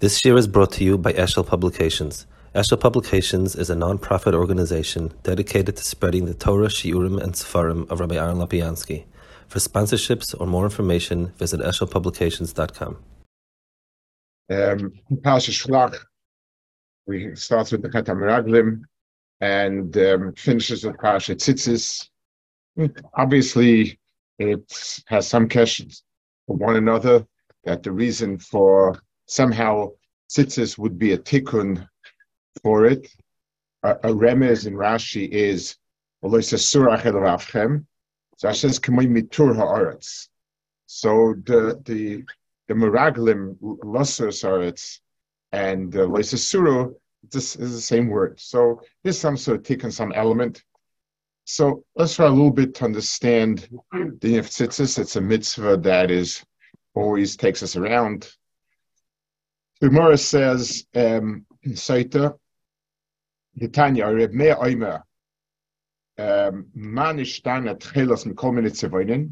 This year is brought to you by Eshel Publications. Eshel Publications is a non-profit organization dedicated to spreading the Torah, Shiurim, and Sefarim of Rabbi Aaron Lopiansky. For sponsorships or more information, visit eshelpublications.com. Um, Shlach, we start with the Chet HaMeraglim and um, finishes with Pasha Tzitzis. Obviously, it has some questions for one another, that the reason for somehow tzitzis would be a tikkun for it. A, a remez in Rashi is so Hashem mitur haaretz. So the the the meraglim lusser saretz and uh, loisasuru this is the same word. So there's some sort of tikkun, some element. So let's try a little bit to understand the tzitzis. It's a mitzvah that is always takes us around. Gemara says, um, in Saita, Tanya, Reb Meir Oimer, um, Man ishtana tchelas mikol mini.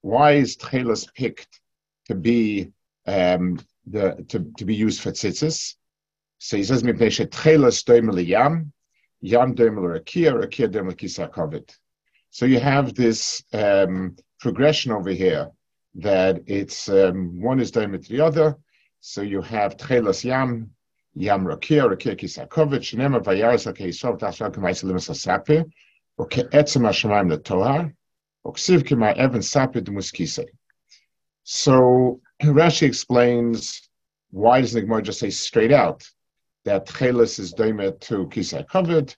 Why is tchelas picked to be um, the to, to be used for tzitzis? So he says, Mipnei tchelas doimel yam, yam doimel rakia, rakia doimel kisakavit. So you have this um, progression over here that it's um, one is doimel to the other, so you have Tchelas Yam, Yam Rakia, Rakia Kisakovich, Nema Vayarza Keisov, Tashal Kamaisa Limas Asape, or Keetzim Hashemayim Latohar, or Ksiv Kima Evan Sape Dumuskise. So Rashi explains why doesn't the Gemara just say straight out that Tchelis is Doimet to Kisei HaKavod?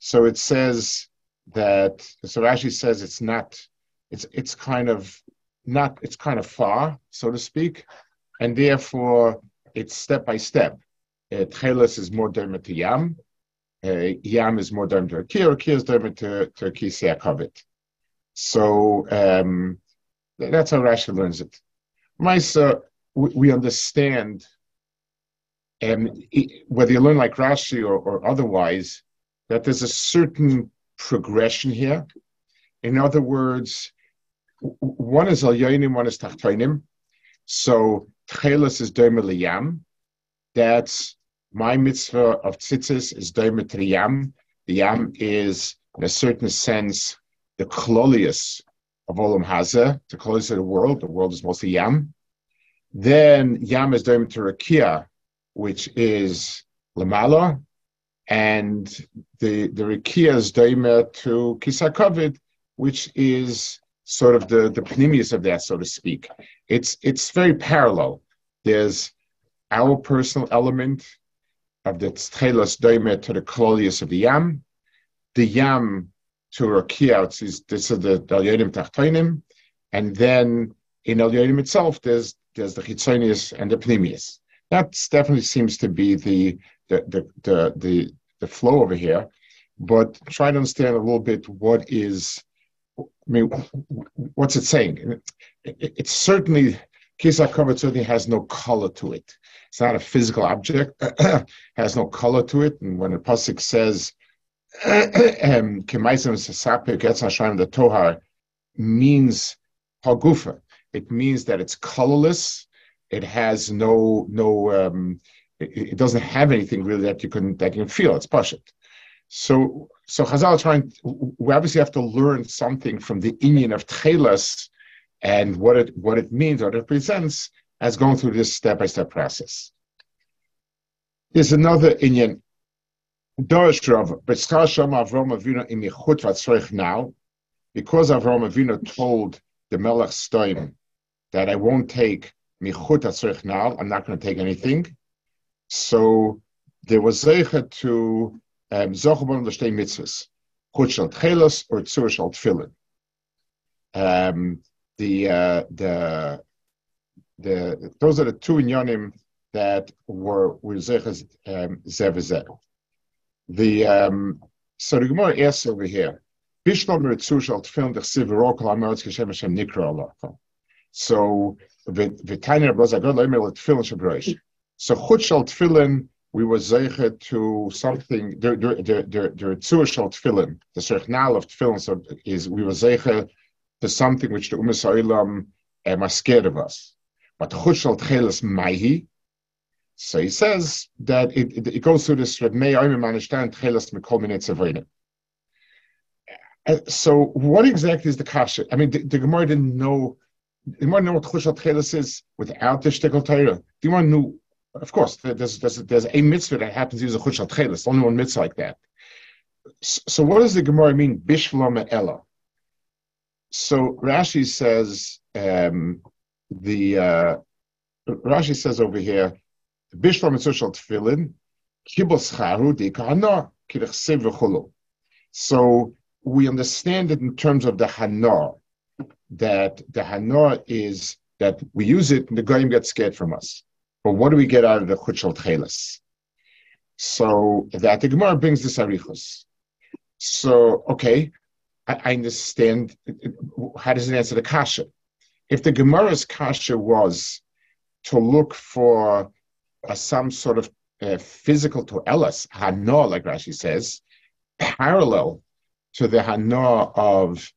So it says that, so Rashi says it's not, it's, it's kind of not, it's kind of far, so to speak and therefore it's step by step. Uh, is more derma to Yam, uh, Yam is more derma to Akir, Akir is derma to, to Kisiakovit. So um, that's how Rashi learns it. Maisa, we, we understand, um, whether you learn like Rashi or, or otherwise, that there's a certain progression here. In other words, one is al one is tachtoinim. So Tchelis is Domer Yam. That's my mitzvah of tzitzis is Domer to Yam. The Yam is, in a certain sense, the Klolius of Olam Hazeh, the Klolius of the world. The world is mostly Yam. Then Yam is Domer to Rakia, which is Lamala. And the, the Rakia is Domer to Kisakovid, which is sort of the, the pneumius of that, so to speak. It's, it's very parallel. There's our personal element of the tchelas doime to the klolius of the yam, the yam to rakiouts is this is the dalyonim tachtoinim, and then in alyonim itself there's there's the chitzonius and the pneumius. That definitely seems to be the the the the the, the flow over here, but try to understand a little bit what is I mean, what's it saying? It, it's certainly Kisei HaKavod certainly has no color to it. It's not a physical object, has no color to it. And when the pasuk says, um, "Kemaisem sasape gets Hashem the tohar," means hagufa. It means that it's colorless. It has no no. Um, it, it, doesn't have anything really that you can that you can feel. It's pashut. So, so Chazal trying. We obviously have to learn something from the Indian of Tchelas and what it what it means, what it represents, as going through this step by step process. There's another Indian. Now, because Avram Avinu told the Melech Stein that I won't take Michut Vatzorich now, I'm not going to take anything. So there was Zeicha to um, Zochobon the Shtei Mitzvahs, Chut Shal Tchelos or Tzur Shal. Um, the uh, the the those are the two inyanim that were were zeches um, The um, so the Gemara asks over here. Bishlom Ritzu shall tefillin dechsiv v'rokol kashem Hashem nikra Allah. So v'tanya b'razagod lo'imel tefillin shabroish. So chut shal tefillin we were zeicha to something, the the the the shal tefillin, the sechnal of tefillin is we were zeicha to something which the Ummah um, are scared of us. But Chushal Tchelis Maihi, So he says that it, it, it goes through this Reb Meir Omer understand Tchelas Mikol Minei uh, So what exactly is the kasha? I mean, the, the Gemara didn't know. You want to know what Chushal Tchelas is without the Shtickle Torah? Want to know? Of course, there's, there's, there's a mitzvah that happens to use a Chushal Tchelas. Only one mitzvah like that. So what does the Gemara mean? Bishlam Ella. So Rashi says um, the uh, Rashi says over here, Bishlam Mitzvah Tefillin, Kibos Charu Dikana Kirchsev So we understand it in terms of the Hana, that the Hana is that we use it and the Goyim get scared from us. But what do we get out of the Chutshal Tchelis? So that the Gemara brings this Arichus. So, okay, I, I understand. How does it answer the Kasha? If the Gemara's Kasha was to look for uh, some sort of uh, physical to Elas, Hana, like Rashi says, parallel to the Hana of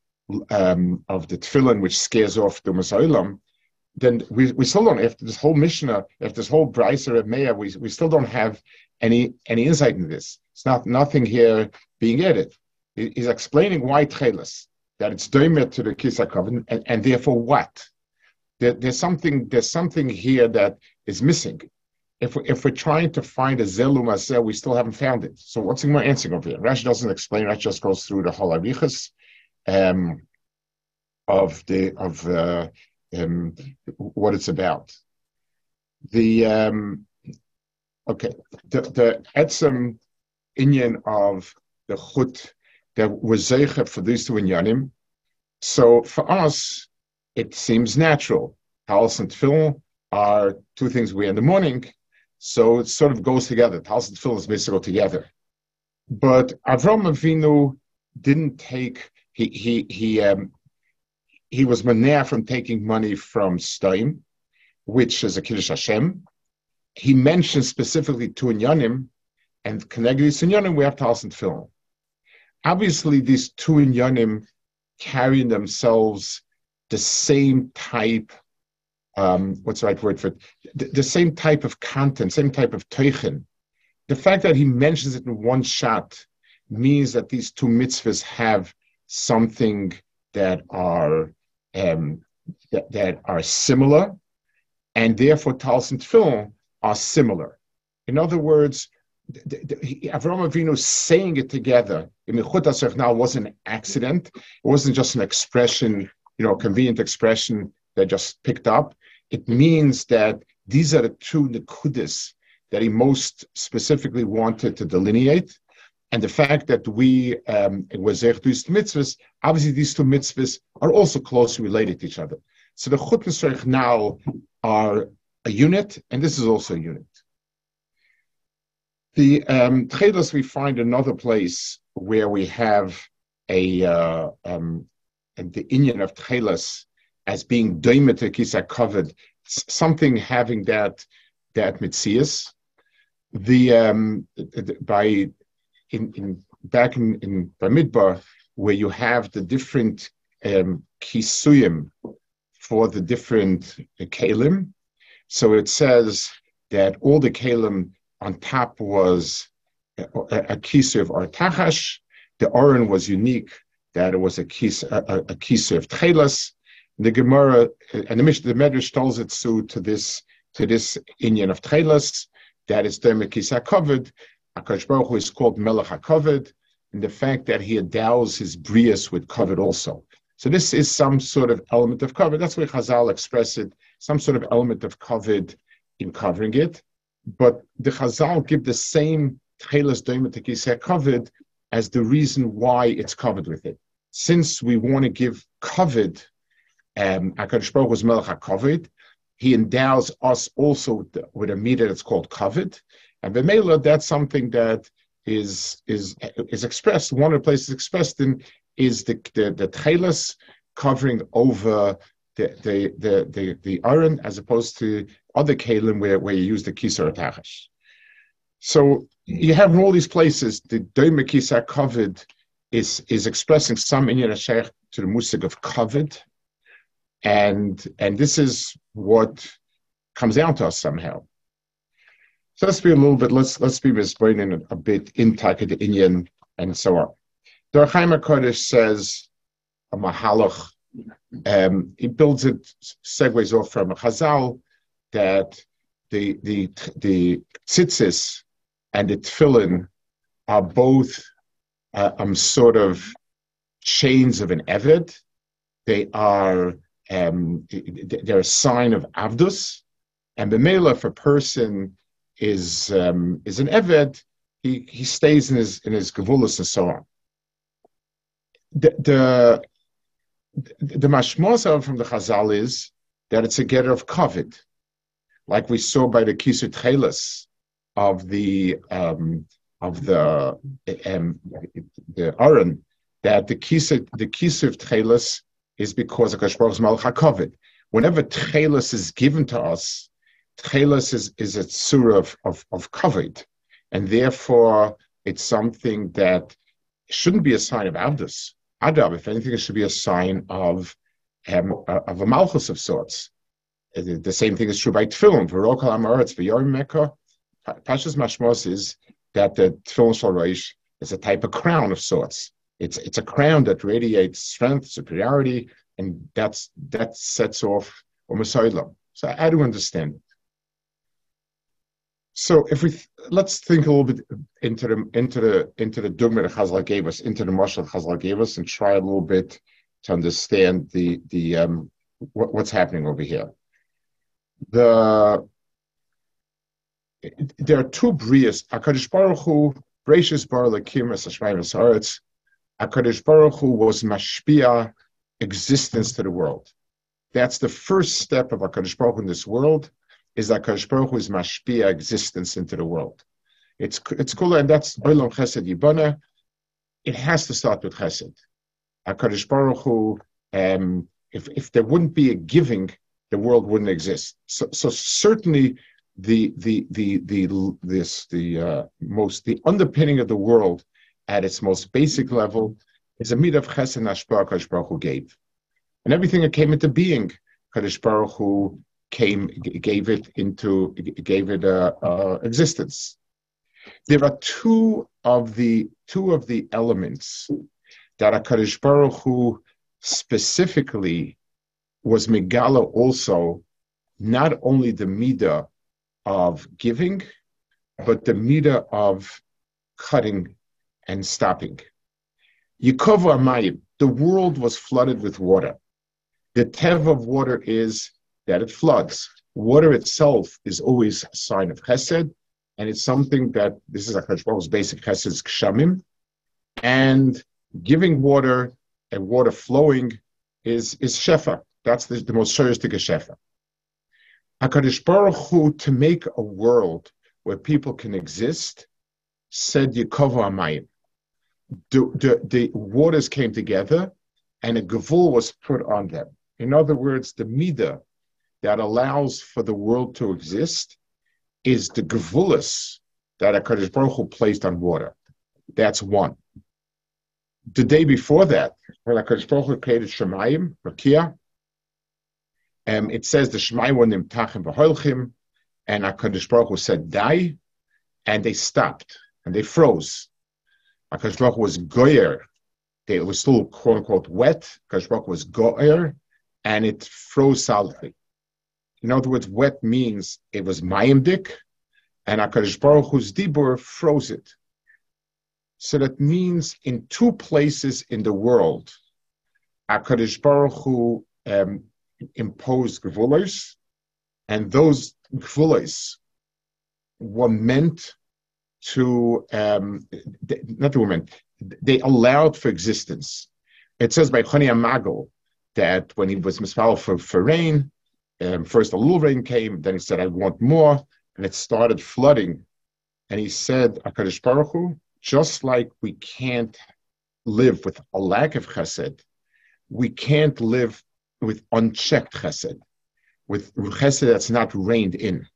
um, of the tefillin, which scares off the Masailam, then we, we still don't, after this whole Mishnah, after this whole Brisa of Meah, we, we still don't have any any insight into this. It's not nothing here being added. He's explaining why Tchelis, that it's doimet to the Kisa covenant, and, and therefore what? There, there's something there's something here that is missing. If, we, if we're trying to find a Zelum Azel, we still haven't found it. So what's my answering over here? Rashi doesn't explain, Rashi just goes through the whole um, of the of uh, um, what it's about. The um, okay, the the etzem inyan of the chut that was zeicha for these two inyanim. So for us, it seems natural. Talis and tefillin are two things we in the morning, so it sort of goes together. Talis and tefillin is basically together. But Avram Avinu didn't take he he he um, he was manea from taking money from Stoim, which is a Kiddush Hashem. He mentions specifically two inyanim, and connected to inyanim we have Talis and tefillin. Obviously, these two inyanim carry themselves the same type. Um, what's the right word for it? The, the, same type of content, same type of teichen. The fact that he mentions it in one shot means that these two mitzvahs have something that are um, that, that, are similar, and therefore Talis and Tefillin are similar. In other words, Avram Avinu saying it together in the now wasn't an accident. It wasn't just an expression, you know, a convenient expression that just picked up. It means that these are the two Nikudis that he most specifically wanted to delineate. And the fact that we um, was these mitzvahs, obviously these two mitzvahs are also closely related to each other. So the Chut now are a unit, and this is also a unit. The um, we find another place where we have a uh, um, the Indian of Tchelas as being doimetekisa covered, something having that that mitzias. The um, by in, in back in, in by Midbar where you have the different um, kisuyim for the different uh, kalim. So it says that all the kalim on top was uh, a, a, a of Artachash. The Oren was unique, that it was a kis, a, a, a of Tchelas. The Gemara uh, and the, the Medrash tells it so to this to this Indian of Tchelas, that is Derme Kisei HaKavod. Akash Baruch Hu is called Melech HaKavod, and the fact that he endows his Brias with covered also. So this is some sort of element of covered. That's why Chazal express it, some sort of element of covered in covering it but the Chazal give the same Tchelas Doimatikiseh covered as the reason why it's covered with it. Since we want to give covered, um, HaKadosh Baruch was Melech HaKovid, he endows us also with a meter that's called covered. And Bemela, that's something that is is is expressed. One of the places expressed in is the the, the tchelas covering over the the the the, the iron as opposed to other kalim where, where you use the kisar tachash. So you have in all these places the doime Kisei HaKavod is is expressing some in sheikh to the musik of covered, and and this is what comes down to us somehow. So let's be a little bit, let's let's be misbraining a, bit in Taka the Indian and so on. The Chaim Kodesh says a mahalach. Um, he builds it, segues off from a chazal that the the the tzitzis and the tefillin are both uh, um, sort of chains of an eved. They are um, they're a sign of avdus, and the if a person is um, is an eved, he he stays in his in his gavulus and so on. The the, the mashmos from the Chazal is that it's a getter of covet, like we saw by the kisut chelas of the um, of the um, the Aron, that the kisut the kisut chelas is because of Kashbar's Malach HaKovid. Whenever Tchelis is given to us, Tchelis is, is a surah of, of, of Kovid. And therefore, it's something that shouldn't be a sign of Avdus. Adab, if anything, it should be a sign of, um, of a Malchus of sorts. The same thing is true by Tefillin. V'rokal Amaretz v'yorim Mecca. Pashas Mashmos is that the Tefillin Shal is a type of crown of sorts. It's it's a crown that radiates strength, superiority, and that's that sets off Umasailam. So I, do understand. So if we th- let's think a little bit into the into the into the dogma that Chazal gave us, into the marshal Chazal gave us, and try a little bit to understand the the um, what, what's happening over here. The there are two brias. Hakadosh Baruch Hu, Bereishis Bar Lakim Es Hashmayim Haaretz, HaKadosh Baruch Hu was mashpia existence to the world. That's the first step of HaKadosh Baruch Hu in this world, is that HaKadosh Baruch Hu is mashpia existence into the world. It's, it's cool, and that's Olam Chesed Yibana. It has to start with Chesed. HaKadosh Baruch Hu, um, if, if there wouldn't be a giving, the world wouldn't exist. So, so certainly the the the the this the uh, most the underpinning of the world at its most basic level is a mid of chesed hashpah Baruch Hu gave, and everything that came into being, Kadosh Baruch Hu came gave it into gave it a, a existence. There are two of the two of the elements that Hakadosh Baruch Hu specifically was megala also, not only the midah of giving, but the midah of cutting and stopping. Yikova Amayim, the world was flooded with water. The tev of water is that it floods. Water itself is always a sign of chesed, and it's something that this is a basic chesed kshamim, and giving water and water flowing is is shefa. That's the, the most serious thing shefa. Hakadosh Baruch Hu to make a world where people can exist said Yikova Amayim the, the, the waters came together and a gavul was put on them. In other words, the midah that allows for the world to exist is the gavulus that HaKadosh Baruch Hu placed on water. That's one. The day before that, when HaKadosh Baruch Hu created Shemayim, Rakia, um, it says the Shemayim were nimtachim v'holchim, and HaKadosh Baruch Hu said, die, and they stopped, and they froze. Akash Baruch Hu was goyer. It was still quote unquote wet. Akash Baruch Hu was goyer, and it froze solidly. In other words, wet means it was mayimdik, and Akash Baruch Hu's dibur froze it. So that means in two places in the world, Akadosh Baruch Hu um, imposed gvulos, and those gvulos were meant to um, not the women, they allowed for existence. It says by Choni Magal that when he was misfal for, for rain, um, first a little rain came, then he said, I want more, and it started flooding. And he said, Akadosh Baruch Hu, just like we can't live with a lack of chesed, we can't live with unchecked chesed, with chesed that's not reined in.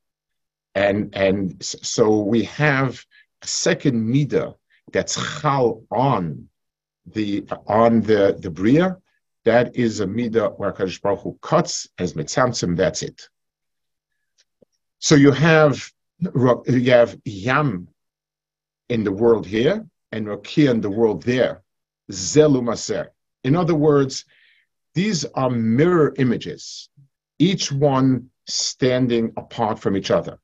And, and so we have a second midah that's chal on the on the the bria, that is a midah where Kadosh Baruch Hu cuts as mitzamtzim. That's it. So you have you have Yam in the world here and Rakia in the world there. Zelu In other words, these are mirror images, each one standing apart from each other.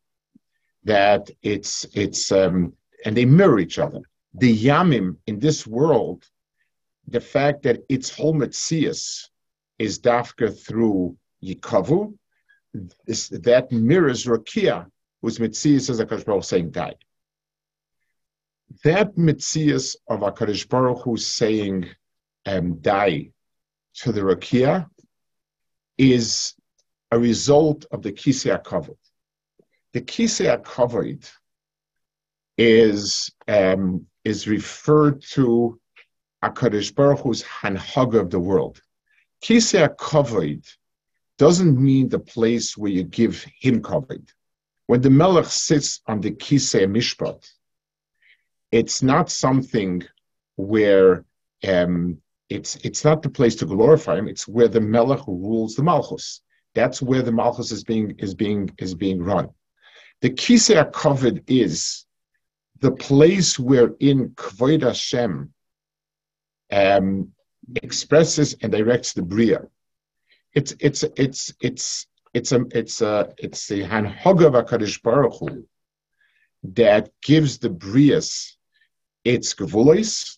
That it's it's um, and they mirror each other. The Yamim in this world, the fact that its whole Metzias is dafka through Yikavu, is, that mirrors Rakia, whose Metzias is a Baruch saying died. That Metzias of HaKadosh Baruch Hu saying um, die to the Rakia is a result of the Kisei HaKavod. The Kisei HaKavod is, um, is referred to HaKadosh Baruch Hu's Hanhaga of the world. Kisei HaKavod doesn't mean the place where you give him kavod. When the Melech sits on the Kisei Mishpat, it's not something where um, it's it's not the place to glorify him. It's where the Melech rules the Malchus. That's where the Malchus is being is being is being run. The Kisei HaKavod is the place wherein Kvod Hashem um, expresses and directs the Bria it's it's it's it's it's a it's a it's the hanhoga of Baruch Hu that gives the brias its gevulis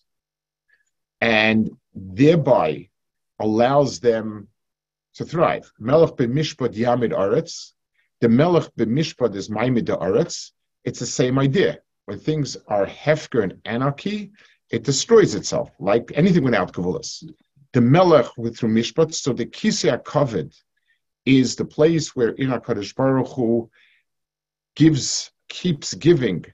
and thereby allows them to thrive. Melech b'mishpat yamid aretz. The melech b'mishpat is maimid aretz. It's the same idea. When things are hefker and anarchy, it destroys itself, like anything without gevulis the Melech with through Mishpat. So the Kisei HaKavod is the place where in HaKadosh Baruch Hu gives, keeps giving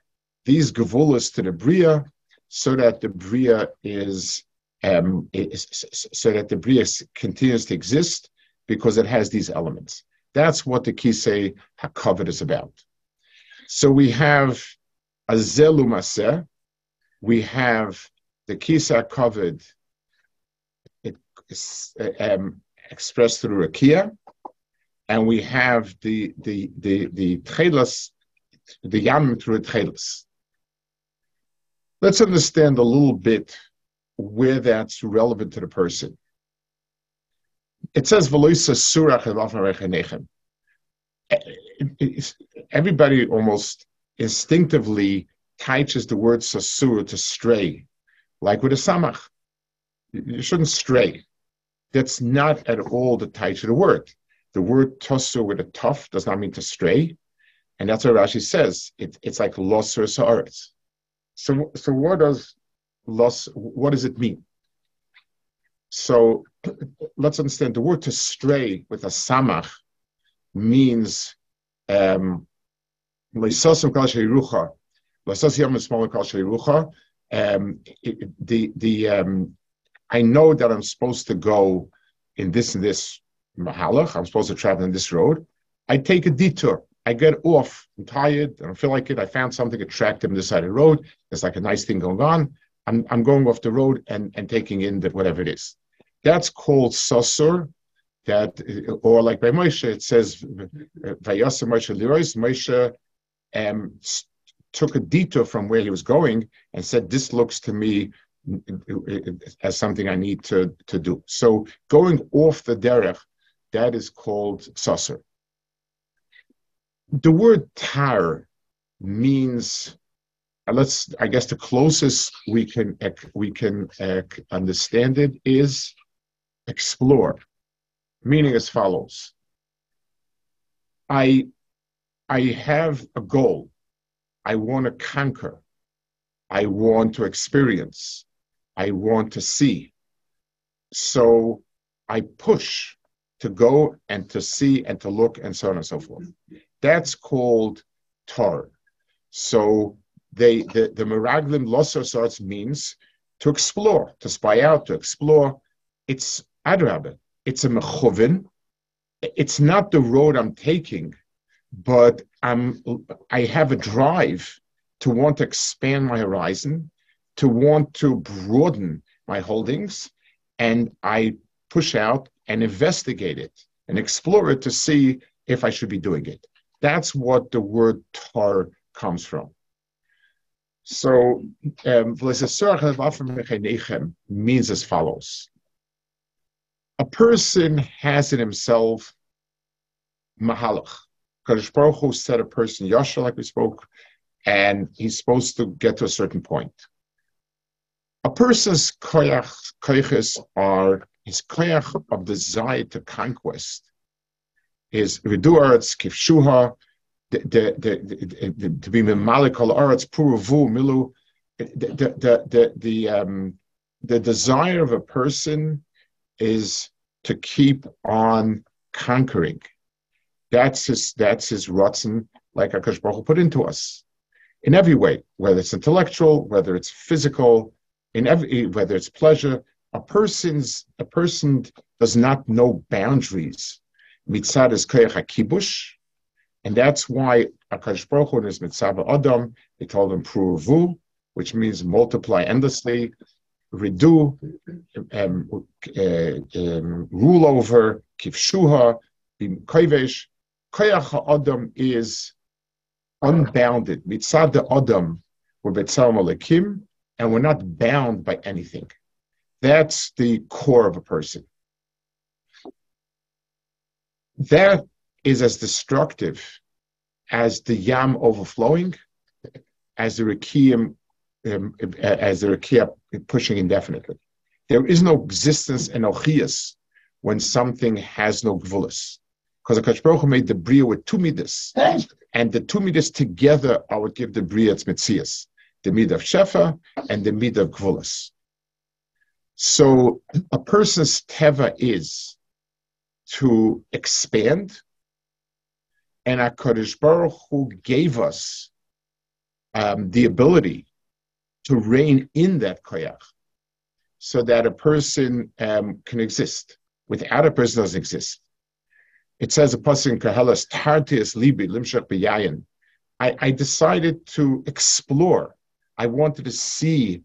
these Gevulas to the Bria so that the Bria is, um, is so that the Bria continues to exist because it has these elements. That's what the Kisei HaKavod is about. So we have a Zelu we have the Kisei HaKavod is um, expressed through Rakia, and we have the the the the tchelas, the yam through tchelas. Let's understand a little bit where that's relevant to the person. It says veloisa surach Everybody almost instinctively catches the word sasur to stray, like with a samach. You shouldn't stray. That's not at all the type of the word. The word tosu with a tough does not mean to stray. And that's what Rashi says. It, it's like losser sa'aretz. So, so what does loss, what does it mean? So let's understand the word to stray with a samach means um, um, the the um, I know that I'm supposed to go in this and this mahalach. I'm supposed to travel in this road. I take a detour. I get off. I'm tired. I don't feel like it. I found something attractive on the side of the road. There's like a nice thing going on. I'm, I'm going off the road and, and taking in that whatever it is. That's called sasur. That or like by Moshe, it says Vayasa Moshe Lirois. Moshe um, took a detour from where he was going and said, "This looks to me as something I need to, to do. So going off the derech, that is called sasser. The word tar means, uh, let's, I guess the closest we can, we can understand it is explore, meaning as follows. I, I have a goal. I want to conquer. I want to experience. I want to see. So I push to go and to see and to look and so on and so forth. That's called tar. So they the, the Meraglim Losser means to explore, to spy out, to explore. It's Adrabah. It's a mechovin. It's not the road I'm taking, but I'm I have a drive to want to expand my horizon, to want to broaden my holdings, and I push out and investigate it and explore it to see if I should be doing it. That's what the word tar comes from. So, um, means as follows. A person has in himself mahalach. Kadosh Baruch Hu said a person yasha, like we spoke, and he's supposed to get to a certain point. A person's koyach, koyches are his koyach of desire to conquest, his viduarts, kifshuha, the, the, the, to be memalik al aretz puruvu milu, um, the desire of a person is to keep on conquering. That's his, that's his rotzen, like Akash Baruch Hu put into us. In every way, whether it's intellectual, whether it's physical, in every, whether it's pleasure, a person's, a person does not know boundaries. Mitzad is koyach kibush, and that's why Akash Baruch Hu is mitzvah Adam, he told him pruvu, which means multiply endlessly, redo, um, uh, um, rule over, kivshuha, koivesh. Koyach Adam is unbounded. Mitzad Adam, we're Betzal Malakim, and we're not bound by anything. That's the core of a person. That is as destructive as the yam overflowing, as the rekiam, um, as the rekia pushing indefinitely. There is no existence in ochias when something has no gvulas. Because the Baruch made the bria with two midas, and the two midas together I would give the bria its mitzias, the mid of shefa and the mid of gvulas. So a person's teva is to expand and HaKadosh Baruch Hu gave us um, the ability to rein in that koyach so that a person um, can exist. Without a person doesn't exist. It says a person kahelas tartius libi limshach beyayin. I decided to explore. I wanted to see,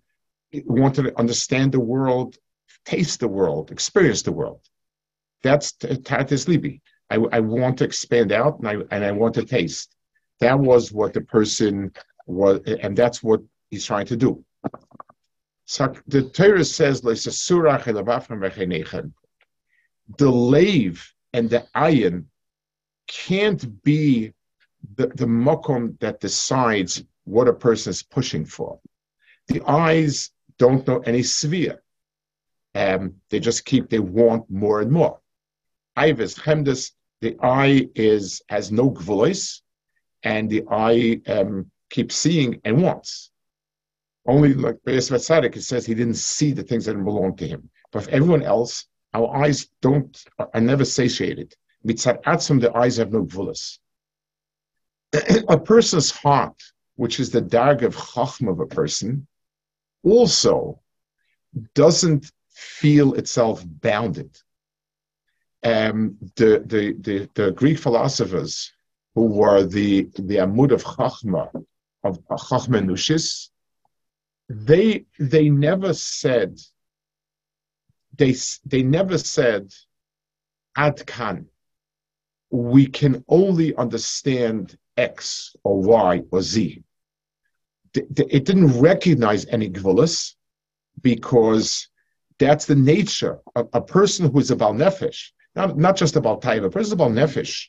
wanted to understand the world, taste the world, experience the world. That's tartius libi. I, I want to expand out and I, and I want to taste. That was what the person was, and that's what he's trying to do. So the Torah says, the lave and the ayin can't be the, the mokum that decides what a person is pushing for. The eyes don't know any sphere. Um, they just keep, they want more and more. Ivis, chemdes, the eye is has no voice, and the eye um, keeps seeing and wants. Only like Beis Vatzadik, it says he didn't see the things that belong to him. But for everyone else, our eyes don't are never satiated. Mitzad atzum, the eyes have no gvulas. a person's heart, which is the darg of chachma of a person, also doesn't feel itself bounded um, the, the, the, the, Greek philosophers who were the, the Amud of Chachma, of Chachma Nushis, they, they never said, they, they never said, Ad Kan, we can only understand X or Y or Z. It didn't recognize any gvulas because that's the nature of a person who is a Balnefesh not, not just about taiva, but it's about nefesh.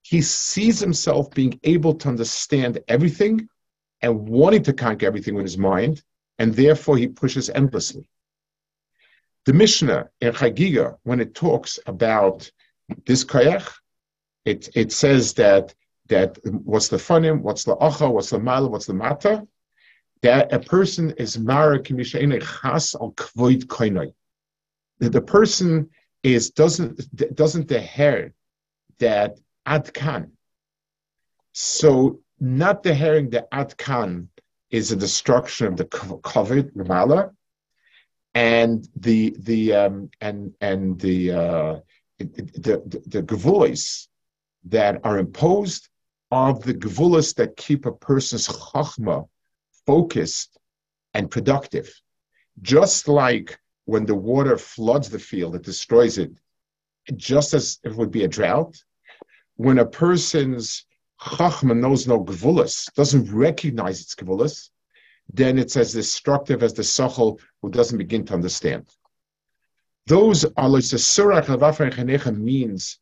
He sees himself being able to understand everything and wanting to conquer everything with his mind, and therefore he pushes endlessly. The Mishnah in Chagiga, when it talks about this koyach, it, it says that that what's the funim, what's the acha, what's the mal, what's the mata, that a person is mara chas al kvoid koinoi. The person is doesn't doesn't the hair that adkan. So not the herring the adkan is a destruction of the covered mala, and the the um, and and the uh, the the, the that are imposed are the gevulas that keep a person's chachma focused and productive. Just like when the water floods the field, it destroys it, just as it would be a drought. When a person's Chachma knows no gvulas, doesn't recognize its gvulas, then it's as destructive as the Sachel who doesn't begin to understand. Those Surah means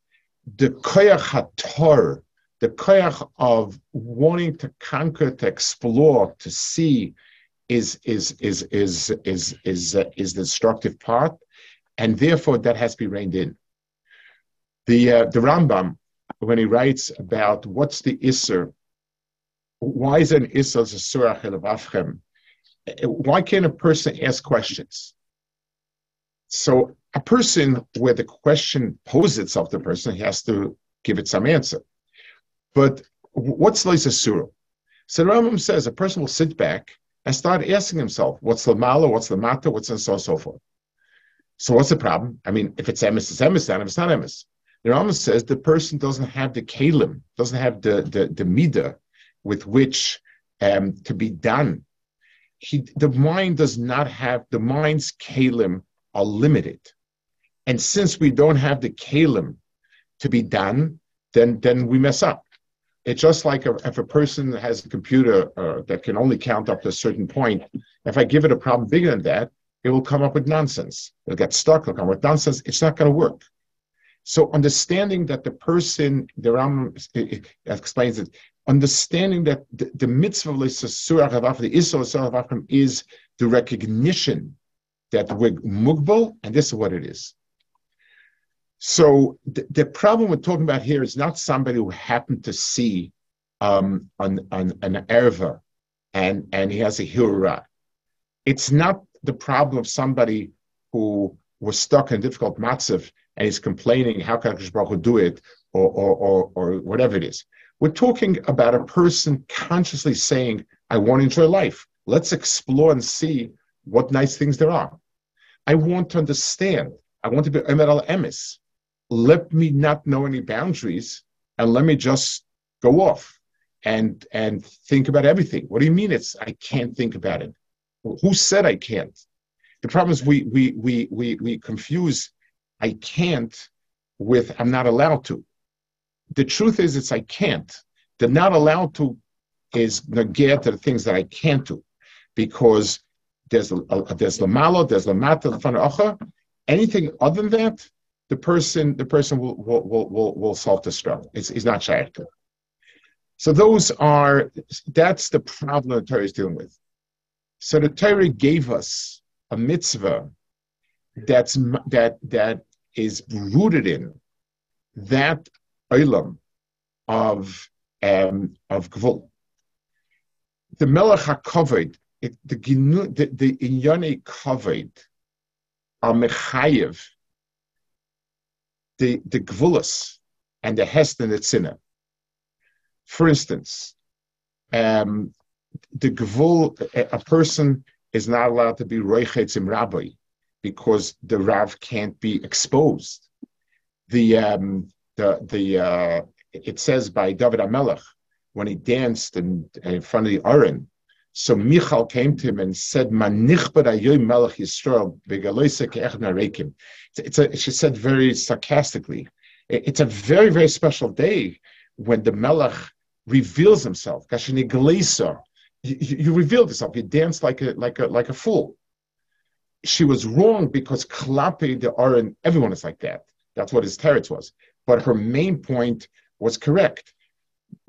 the koyach hator, the koyach of wanting to conquer, to explore, to see, is is is is is is uh, is the destructive part, and therefore that has to be reined in. The uh, the Rambam, when he writes about what's the Isser, why is an Isser a Surah Afchem? Why can't a person ask questions? So a person where the question poses itself to the person, has to give it some answer. But what's Leisa Surah? So Rambam says a person will sit back and start asking himself, what's the mala, what's the mata, what's and so on and so forth. So what's the problem? I mean, if it's emes, it's emes, then if it's not emes. The Rambam says the person doesn't have the kalim, doesn't have the the, the midah with which um, to be done. He, the mind does not have the mind's kalim are limited, and since we don't have the kalim to be done, then then we mess up. It's just like a, if a person has a computer uh, that can only count up to a certain point. If I give it a problem bigger than that, it will come up with nonsense. It'll get stuck. It'll come up with nonsense. It's not going to work. So understanding that the person, the Ram explains it, understanding that the, mitzvah the mitzvah of the Isra is the recognition that we're mugbal, and this is what it is. So the, the, problem we're talking about here is not somebody who happened to see um, an, an, an erva and, and he has a hira. It's not the problem of somebody who was stuck in a difficult matzav and he's complaining, how can Baruch do it, or, or, or, or whatever it is. We're talking about a person consciously saying, I want to enjoy life. Let's explore and see what nice things there are. I want to understand. I want to be Emerald Emis. Let me not know any boundaries and let me just go off and and think about everything. What do you mean it's I can't think about it? Who said I can't? The problem is we we we we we confuse I can't with I'm not allowed to. The truth is it's I can't. The not allowed to is negate the things that I can't do. Because there's a, there's the malo, there's the mata, the fanacha. Anything other than that, the person the person will will will will, will self-destruct. It's, it's not shaykh. So those are that's the problem the Torah is dealing with. So the Torah gave us a mitzvah that's that that is rooted in that olam of um, of gvul. The melech hakoved, the the the kavod are mechayev the the gvulas and the hest and the tzina. For instance, um, the gvul, a, a person is not allowed to be roichetz im rabbi because the Rav can't be exposed. The um, the the uh, it says by David Amelech when he danced in, in front of the Aron. So Michal came to him and said, "Manichbad ayoy Melech Yisrael It's a, she said very sarcastically. It's a very very special day when the Melech reveals himself. You, you, revealed yourself. You dance like a like a like a fool she was wrong because klape the Aron, everyone is like that. That's what his teretz was. But her main point was correct.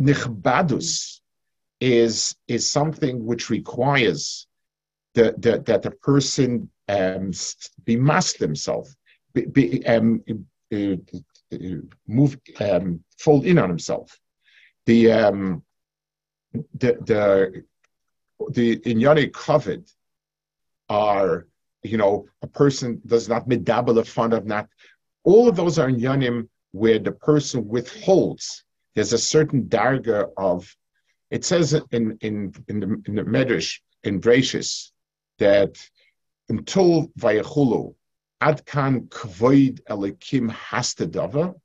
Nichbadus is is something which requires the, the, that the person um, be masked himself, be, be um, uh, move, um, fold in on himself. The um, the the the inyani covered are you know, a person does not medabel a fun of not. All of those are in yanim where the person withholds. There's a certain darga of. It says in in in the, in the Medrash in Brachis that until vayachulu adkan kvoid elikim hastadava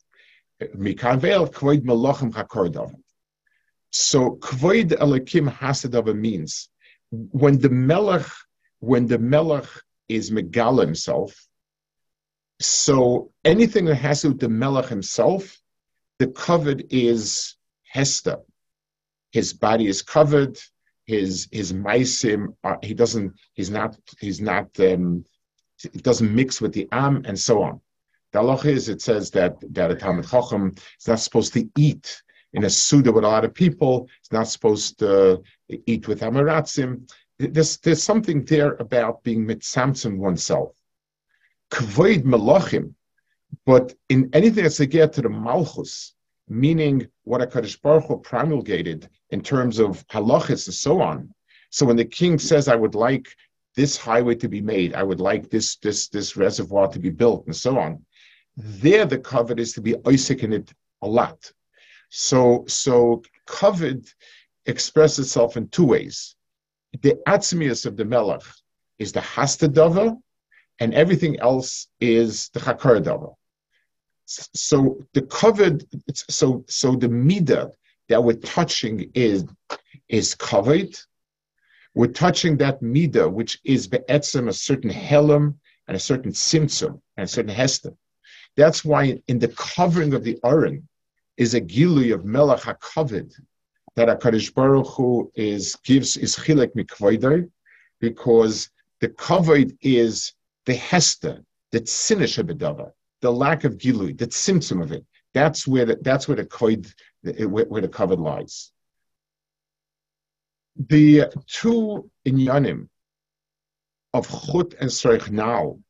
mikan veil kvoid malachim hakordava. So kvoid elikim hastadava means when the melech when the melech is Megal himself. So anything that has to do with the Melech himself, the covered is Hester. his body is covered, his his maisim, uh, he doesn't, he's not, he's not, um, it doesn't mix with the am, and so on. The halach is it says that that a Talmud Chacham is not supposed to eat in a suda with a lot of people. It's not supposed to eat with amaratzim. There's there's something there about being mitzamtzim oneself. Kvoid melachim, but in anything that's get to the malchus, meaning what a Kaddish Baruch Hu promulgated in terms of halachas and so on. So when the king says, "I would like this highway to be made. I would like this this this reservoir to be built, and so on. There, the kavod is to be Isaac in it a lot. So, so kavod expresses itself in two ways. The atzmius of the melech is the hastadava, and everything else is the chakardava. So the kavod, so so the midah that we're touching is is kavod. We're touching that midah, which is be'etzem a certain helam and a certain simtsum and a certain hester. That's why in the covering of the Aron is a gilui of Melech HaKavod that HaKadosh Baruch Hu is, gives, is chilek mikvoidai, because the kavod is the hester, the tzinish the lack of gilui, the tzimtzum of it. That's where the, that's where the koid, where, where the kavod lies. The two inyanim of chut and sreich now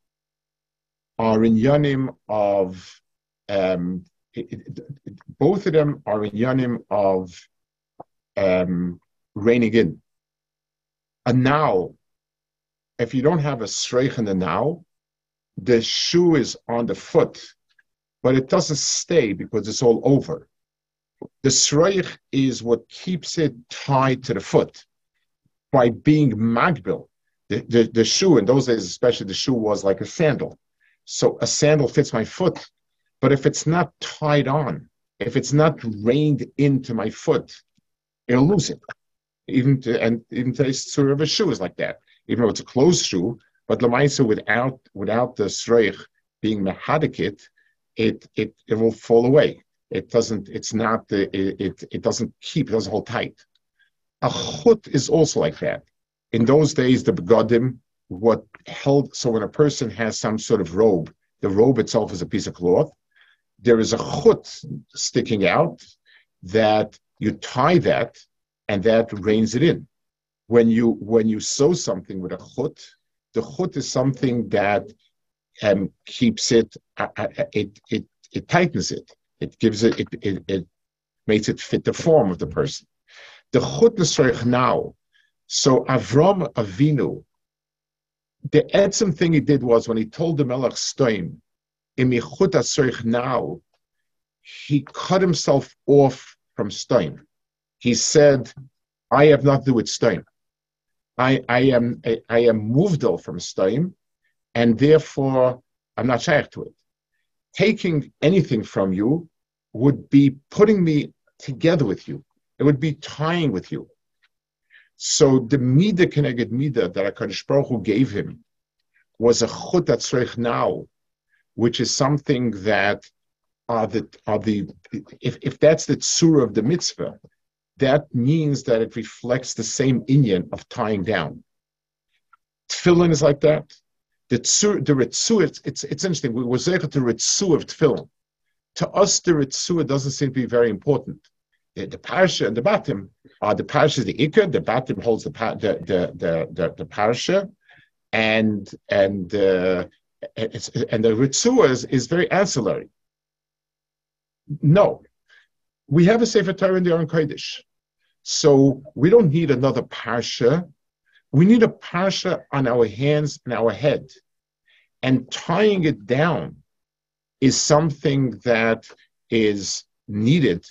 are inyanim of um, it, it, both of them are inyanim of um, reining in. And now, if you don't have a the now, the shoe is on the foot, but it doesn't stay because it's all over. The streich is what keeps it tied to the foot by being magbil. The, the, the shoe in those days, especially the shoe was like a sandal. So a sandal fits my foot, but if it's not tied on, if it's not reined into my foot, it'll lose it. Even to, and even today's sort of a shoe is like that. Even though it's a closed shoe, but lemaisa without without the streich being mehadikit, it it it will fall away. It doesn't. It's not. The, it, it it doesn't keep. It doesn't hold tight. A chut is also like that. In those days, the begodim what held so when a person has some sort of robe, the robe itself is a piece of cloth. There is a chut sticking out that you tie that and that reins it in. When you when you sew something with a chut, the chut is something that um, keeps it, uh, uh, it, it, it tightens it. It gives it, it, it, it makes it fit the form of the person. The chut now. So Avram Avinu the etzim thing he did was when he told the Melech Stoim, Imichut now, he cut himself off from Stoim. He said, I have nothing to do with Stoim. I, I am I, I am moved from Stoim, and therefore I'm not shaykh to it. Taking anything from you would be putting me together with you. It would be tying with you. So the Mida Keneged Mida that HaKadosh Baruch Hu gave him was a Chut Atzrech now, which is something that are the, are the if, if that's the tzura of the mitzvah, that means that it reflects the same inyan of tying down. Tefillin is like that. The tzur, the ritzu, it's, it's, it's interesting. We were zeicha to ritzu of tefillin. To us, the ritzu doesn't seem to be very important. The, the parsha and the batim are the parasha is the ikar. The batim holds the the the the, the, the parasha, and and uh, and the ritzua is, is very ancillary. No, we have a sefer Torah in the Aron Kodesh, so we don't need another parsha. We need a parsha on our hands and our head, and tying it down is something that is needed.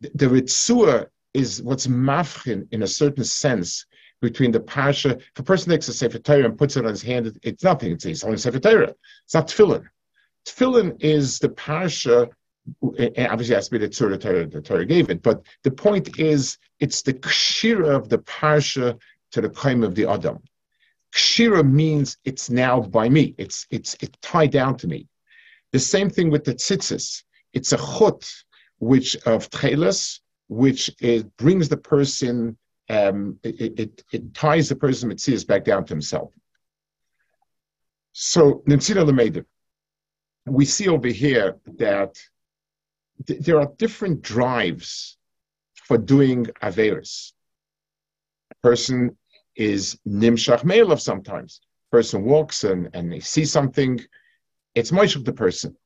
The, ritzua is what's mafchin in a certain sense between the parsha. If a person takes a sefer Torah and puts it on his hand, it's nothing. It's, it's only sefer Torah. It's not tefillin. Tefillin is the parsha. Obviously, it has to the Torah, Torah the Torah gave it. But the point is, it's the kshira of the parsha to the kaim of the adam. Kshira means it's now by me. It's it's it's tied down to me. The same thing with the tzitzis. It's a chut, which of tchelas, which it brings the person, um, it, it, it, ties the person Mitzias back down to himself. So, Nimtzina Lemeidim, we see over here that th- there are different drives for doing Averis. A person is Nimshach Meilov sometimes. Person walks and, and they see something, it's of the person.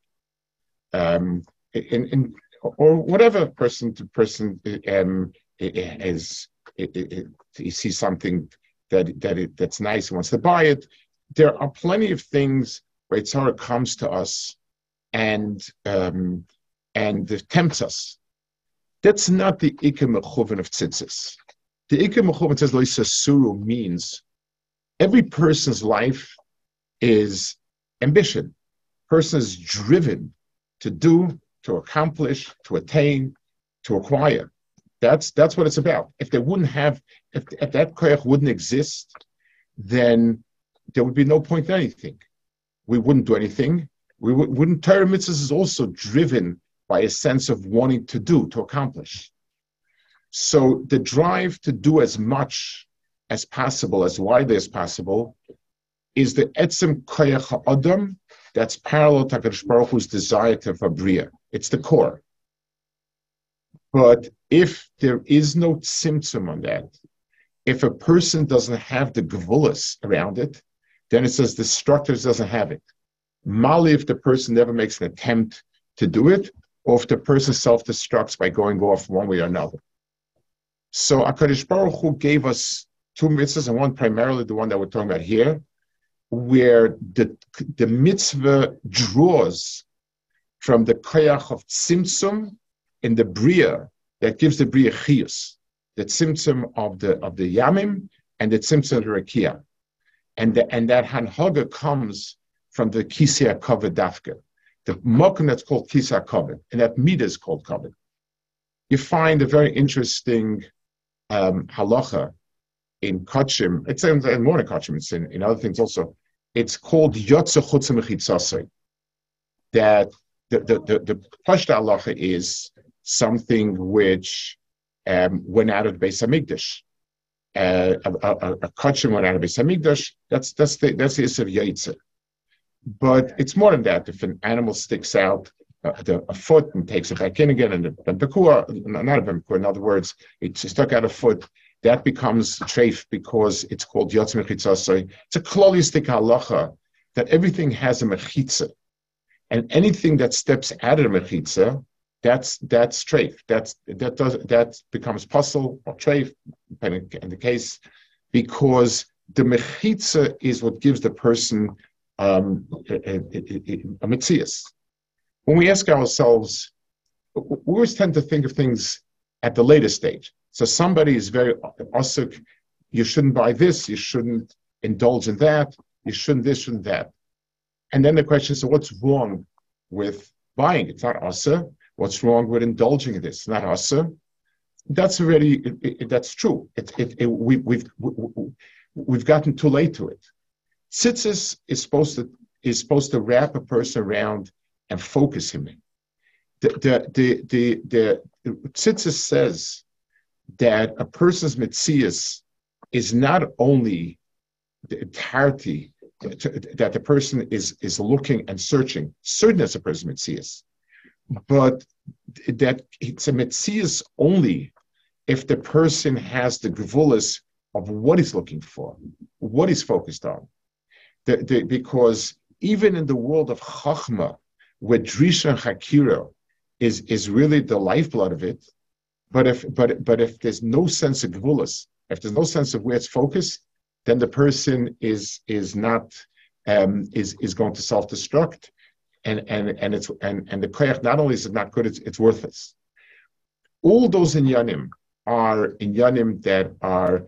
Um, in, in, or whatever person to person um, is, he sees something that, that it, that's nice, he wants to buy it. There are plenty of things where Tzara comes to us and um, and tempts us. That's not the Ikka Mechuven of Tzitzis. The Ikka Mechuven says Suru means every person's life is ambition. Person is driven to do, to accomplish, to attain, to acquire. That's that's what it's about. If they wouldn't have, if, if that koyach wouldn't exist, then there would be no point in anything. We wouldn't do anything. We w- wouldn't. Torah mitzvahs is also driven by a sense of wanting to do, to accomplish. So the drive to do as much as possible, as widely as possible, is the etzem koyach adam that's parallel to Hakadosh Baruch Hu's desire to Fabriya. It's the core. But if there is no tzimtzum on that, if a person doesn't have the gvulas around it, then it says the structure doesn't have it. Mali, if the person never makes an attempt to do it, or if the person self-destructs by going off one way or another. So Akadosh Baruch Hu gave us two mitzvahs, and one primarily the one that we're talking about here, where the, the mitzvah draws from the koyach of tzimtzum in the bria that gives the bria chiyus, the tzimtzum of the of the yamim and the tzimtzum of the rakia, and the, and that hanhaga comes from the Kisei HaKavod dafka, the mokum that's called Kisei HaKavod, and that midah is called kavod. You find a very interesting um, halacha in Kachim, it's in, in more than Kachim, it's in, in other things also. It's called Yotze Chutzim That the, the, the, the halacha is something which um, went out of the Beis Hamikdash. Uh, a, a, a went out of Beis Hamikdash. That's that's the that's the Isser Yaitze. But it's more than that. If an animal sticks out uh, the, a foot and takes it back in again, and the Bempekua, not a Bempekua, in other words, it stuck out a foot, that becomes treif because it's called Yotz Mechitzasai. It's a klolistic halacha that everything has a mechitza. And anything that steps out of the mechitza, that's that's treif. That's that does that becomes pasul or treif, depending on the case, because the mechitza is what gives the person um, a, mitzias. When we ask ourselves, we always tend to think of things at the later stage. So somebody is very asuk, you shouldn't buy this, you shouldn't indulge in that, you shouldn't this, shouldn't that. And then the question is, so what's wrong with buying? It's not asa. What's wrong with indulging in this? It's not asa. That's already, it, it, that's true. It, we, we've, we, have gotten too late to it. Tzitzis is supposed to, is supposed to wrap a person around and focus him in. The, the, the, the, the, Tzitzis says that a person's mitzias is not only the entirety that the person is is looking and searching, certain as a person's mitzias, but that it's a mitzias only if the person has the gvulas of what he's looking for, what he's focused on. The, the, because even in the world of chachma, where drisha and hakira is, is really the lifeblood of it, but if but but if there's no sense of gvulas, if there's no sense of where it's focused, then the person is is not um, is is going to self destruct, and and and it's and and the koyach not only is it not good, it's it's worthless. All those inyanim are inyanim that are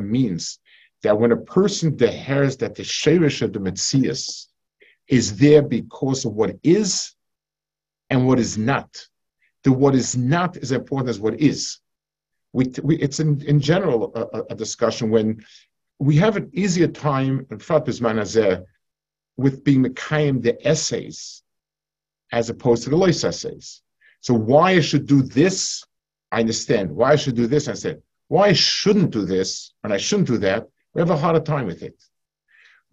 means that when a person deheres that the sherish of the Metzias is there because of what is and what is not the what is not as important as what is. We, we, it's in, in general a, a, discussion when we have an easier time in Fatbizman with being Mekayim the essays as opposed to the Lois essays. So why I should do this, I understand. Why I should do this, I understand. Why I shouldn't do this and I shouldn't do that, we have a harder time with it.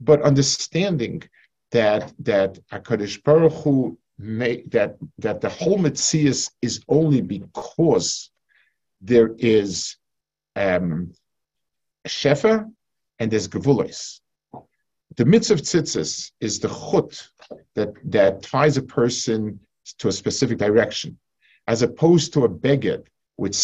But understanding that that Hakadosh Baruch Hu may, that that the whole Metzias is only because there is um, shefa and there's gevulos. The mitzvah tzitzis is the chut that that ties a person to a specific direction, as opposed to a beged which